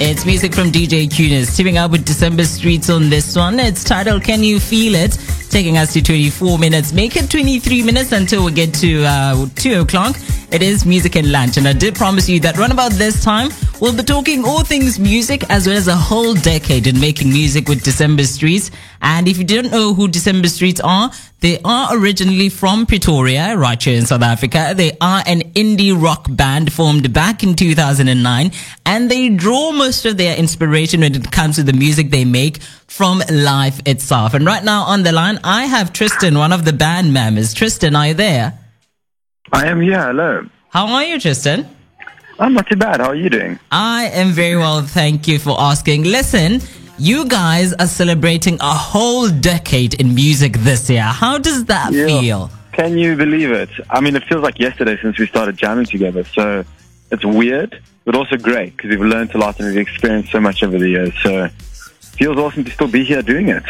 It's music from DJ Cunis, teaming up with December Streets on this one. It's titled Can You Feel It? Taking us to 24 minutes. Make it 23 minutes until we get to uh, 2 o'clock. It is Music and Lunch, and I did promise you that run about this time, we'll be talking all things music as well as a whole decade in making music with December Streets. And if you don't know who December Streets are, they are originally from Pretoria, right here in South Africa. They are an indie rock band formed back in 2009, and they draw most of their inspiration when it comes to the music they make from life itself. And right now on the line, I have Tristan, one of the band members. Tristan, are you there? I am here. Hello. How are you, Tristan? I'm not too bad. How are you doing? I am very well. Thank you for asking. Listen, you guys are celebrating a whole decade in music this year. How does that Yeah. feel? Can you believe it? I mean, it feels like yesterday since we started jamming together. So it's weird, but also great because we've learned a lot and we've experienced so much over the years. So it feels awesome to still be here doing it.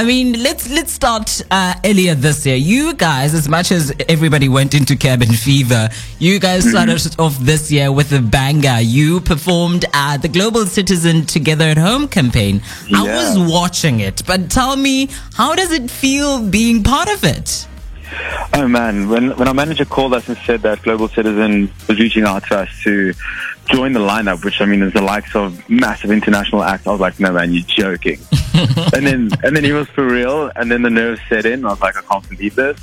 I mean, let's let's start uh, earlier this year. You guys, as much as everybody went into cabin fever, you guys started off this year with a banger. You performed at the Global Citizen Together at Home campaign. I was watching it, but tell me, how does it feel being part of it? Oh man, when when our manager called us and said that Global Citizen was reaching out to us to join the lineup, which I mean is the likes of massive international acts, I was like, no man, you're joking. and then and then he was for real, and then the nerves set in. I was like, I can't believe this.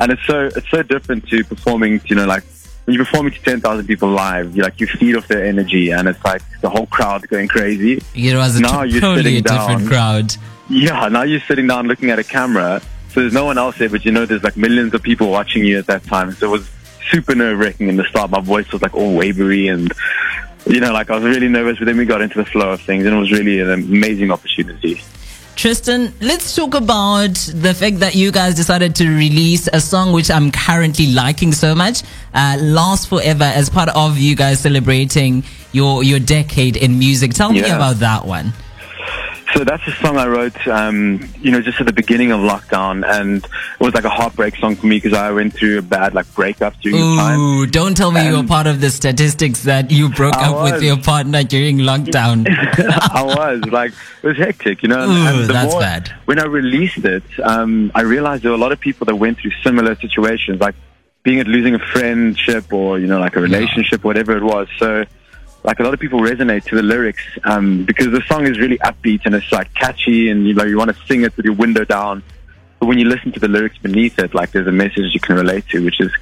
And it's so it's so different to performing, to, you know, like when you're performing to ten thousand people live, you like you feed off their energy, and it's like the whole crowd going crazy. It was a Now you're totally sitting a different down. crowd. Yeah, now you're sitting down looking at a camera, so there's no one else there, but you know there's like millions of people watching you at that time. So it was super nerve wracking in the start. My voice was like all wavery and, you know, like I was really nervous, but then we got into the flow of things and it was really an amazing opportunity. Tristan, let's talk about the fact that you guys decided to release a song which I'm currently liking so much, uh, "Last Forever," as part of you guys celebrating your your decade in music. Tell me about that one. So that's a song I wrote, um, you know, just at the beginning of lockdown, and it was like a heartbreak song for me because I went through a bad like breakup during the time. Ooh, don't tell me you were part of the statistics that you broke I up with your partner during lockdown. I was like, it was hectic, you know. Ooh, and that's more- bad. When I released it, um, I realized there were a lot of people that went through similar situations, like being it losing a friendship or you know, like a relationship, whatever it was. So, like a lot of people resonate to the lyrics um, because the song is really upbeat and it's like catchy, and you know, you want to sing it with your window down. But when you listen to the lyrics beneath it, like there's a message you can relate to, which is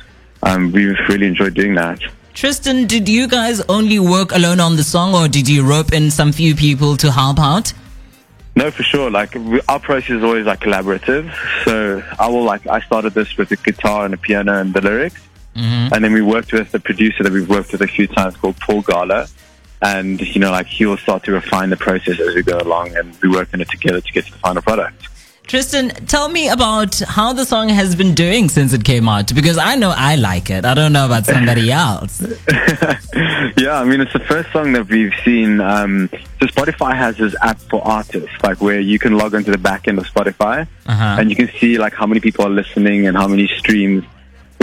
um, we've really enjoyed doing that. Tristan, did you guys only work alone on the song, or did you rope in some few people to help out? No, for sure. Like we, our process is always like collaborative. So I will like I started this with a guitar and a piano and the lyrics, and then we worked with the producer that we've worked with a few times called Paul Gala, and you know like he will start to refine the process as we go along, and we work on it together to get to the final product. Tristan, tell me about how the song has been doing since it came out because I know I like it. I don't know about somebody else. yeah, I mean it's the first song that we've seen. Um, so Spotify has this app for artists, like where you can log into the back end of Spotify, Uh-huh. and you can see like how many people are listening and how many streams.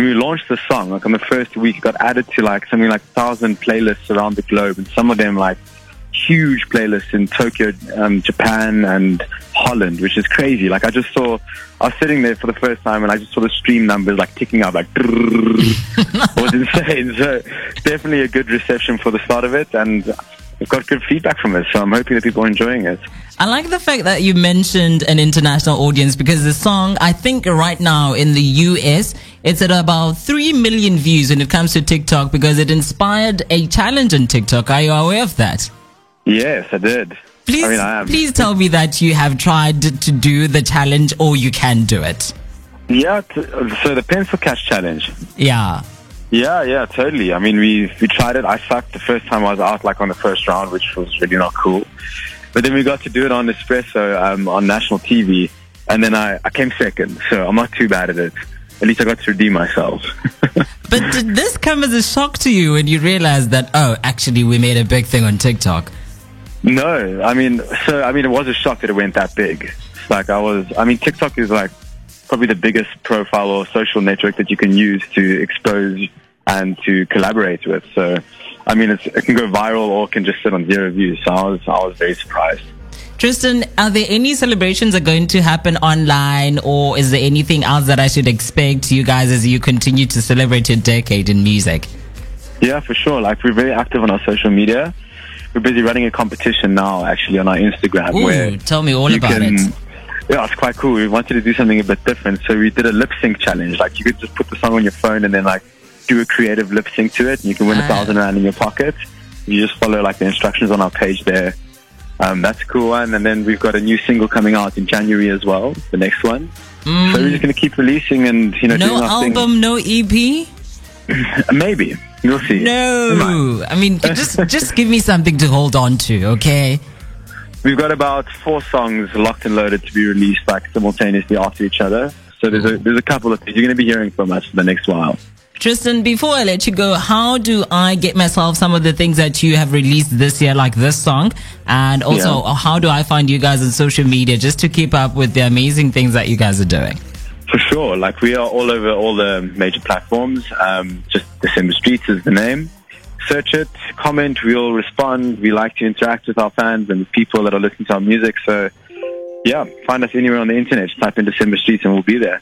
When we launched the song, like on the first week, it got added to like something like thousand playlists around the globe, and some of them like huge playlists in Tokyo, um, Japan, and Holland, which is crazy. Like I just saw, I was sitting there for the first time, and I just saw the stream numbers like ticking up, like it was insane. So definitely a good reception for the start of it, and we've got good feedback from it. So I'm hoping that people are enjoying it. I like the fact that you mentioned an international audience because the song, I think right now in the US, it's at about 3 million views when it comes to TikTok because it inspired a challenge on TikTok. Are you aware of that? Yes, I did. Please, I mean, I please tell me that you have tried to do the challenge or you can do it. Yeah. So the pencil cash challenge. Yeah. Yeah, yeah, totally. I mean, we we tried it. I sucked the first time I was out, like on the first round, which was really not cool. But then we got to do it on Expresso um, on national TV, and then I, I came second. So I'm not too bad at it. At least I got to redeem myself. But did this come as a shock to you when you realized that, oh, actually, we made a big thing on TikTok? no, I mean, so I mean, it was a shock that it went that big. Like I was. I mean, TikTok is like probably the biggest profile or social network that you can use to expose and to collaborate with. So I mean, it's, it can go viral or it can just sit on zero views. So I was, I was very surprised. Tristan, are there any celebrations that are going to happen online, or is there anything else that I should expect you guys as you continue to celebrate your decade in music? Yeah, for sure. Like we're very active on our social media. We're busy running a competition now, actually, on our Instagram. Ooh, where tell me all about can, it. Yeah, it's quite cool. We wanted to do something a bit different, so we did a lip sync challenge. Like you could just put the song on your phone and then like do a creative lip sync to it, and you can win a Ah. thousand rand in your pocket. You just follow like the instructions on our page there. Um, that's a cool one. And then we've got a new single coming out in January as well. The next one. So we're just going to keep releasing and you know Mm. No album, no EP. Maybe we'll see. No, I mean just just give me something to hold on to, okay? We've got about four songs locked and loaded to be released like simultaneously after each other. So there's a there's a couple of things you're going to be hearing from us for the next while. Tristan, before I let you go, how do I get myself some of the things that you have released this year, like this song? And also, Yeah. how do I find you guys on social media just to keep up with the amazing things that you guys are doing? For sure. Like we are all over all the major platforms. Um, just December Streets is the name. Search it, comment, we'll respond. We like to interact with our fans and people that are listening to our music. So yeah, find us anywhere on the internet. Just type in December Streets and we'll be there.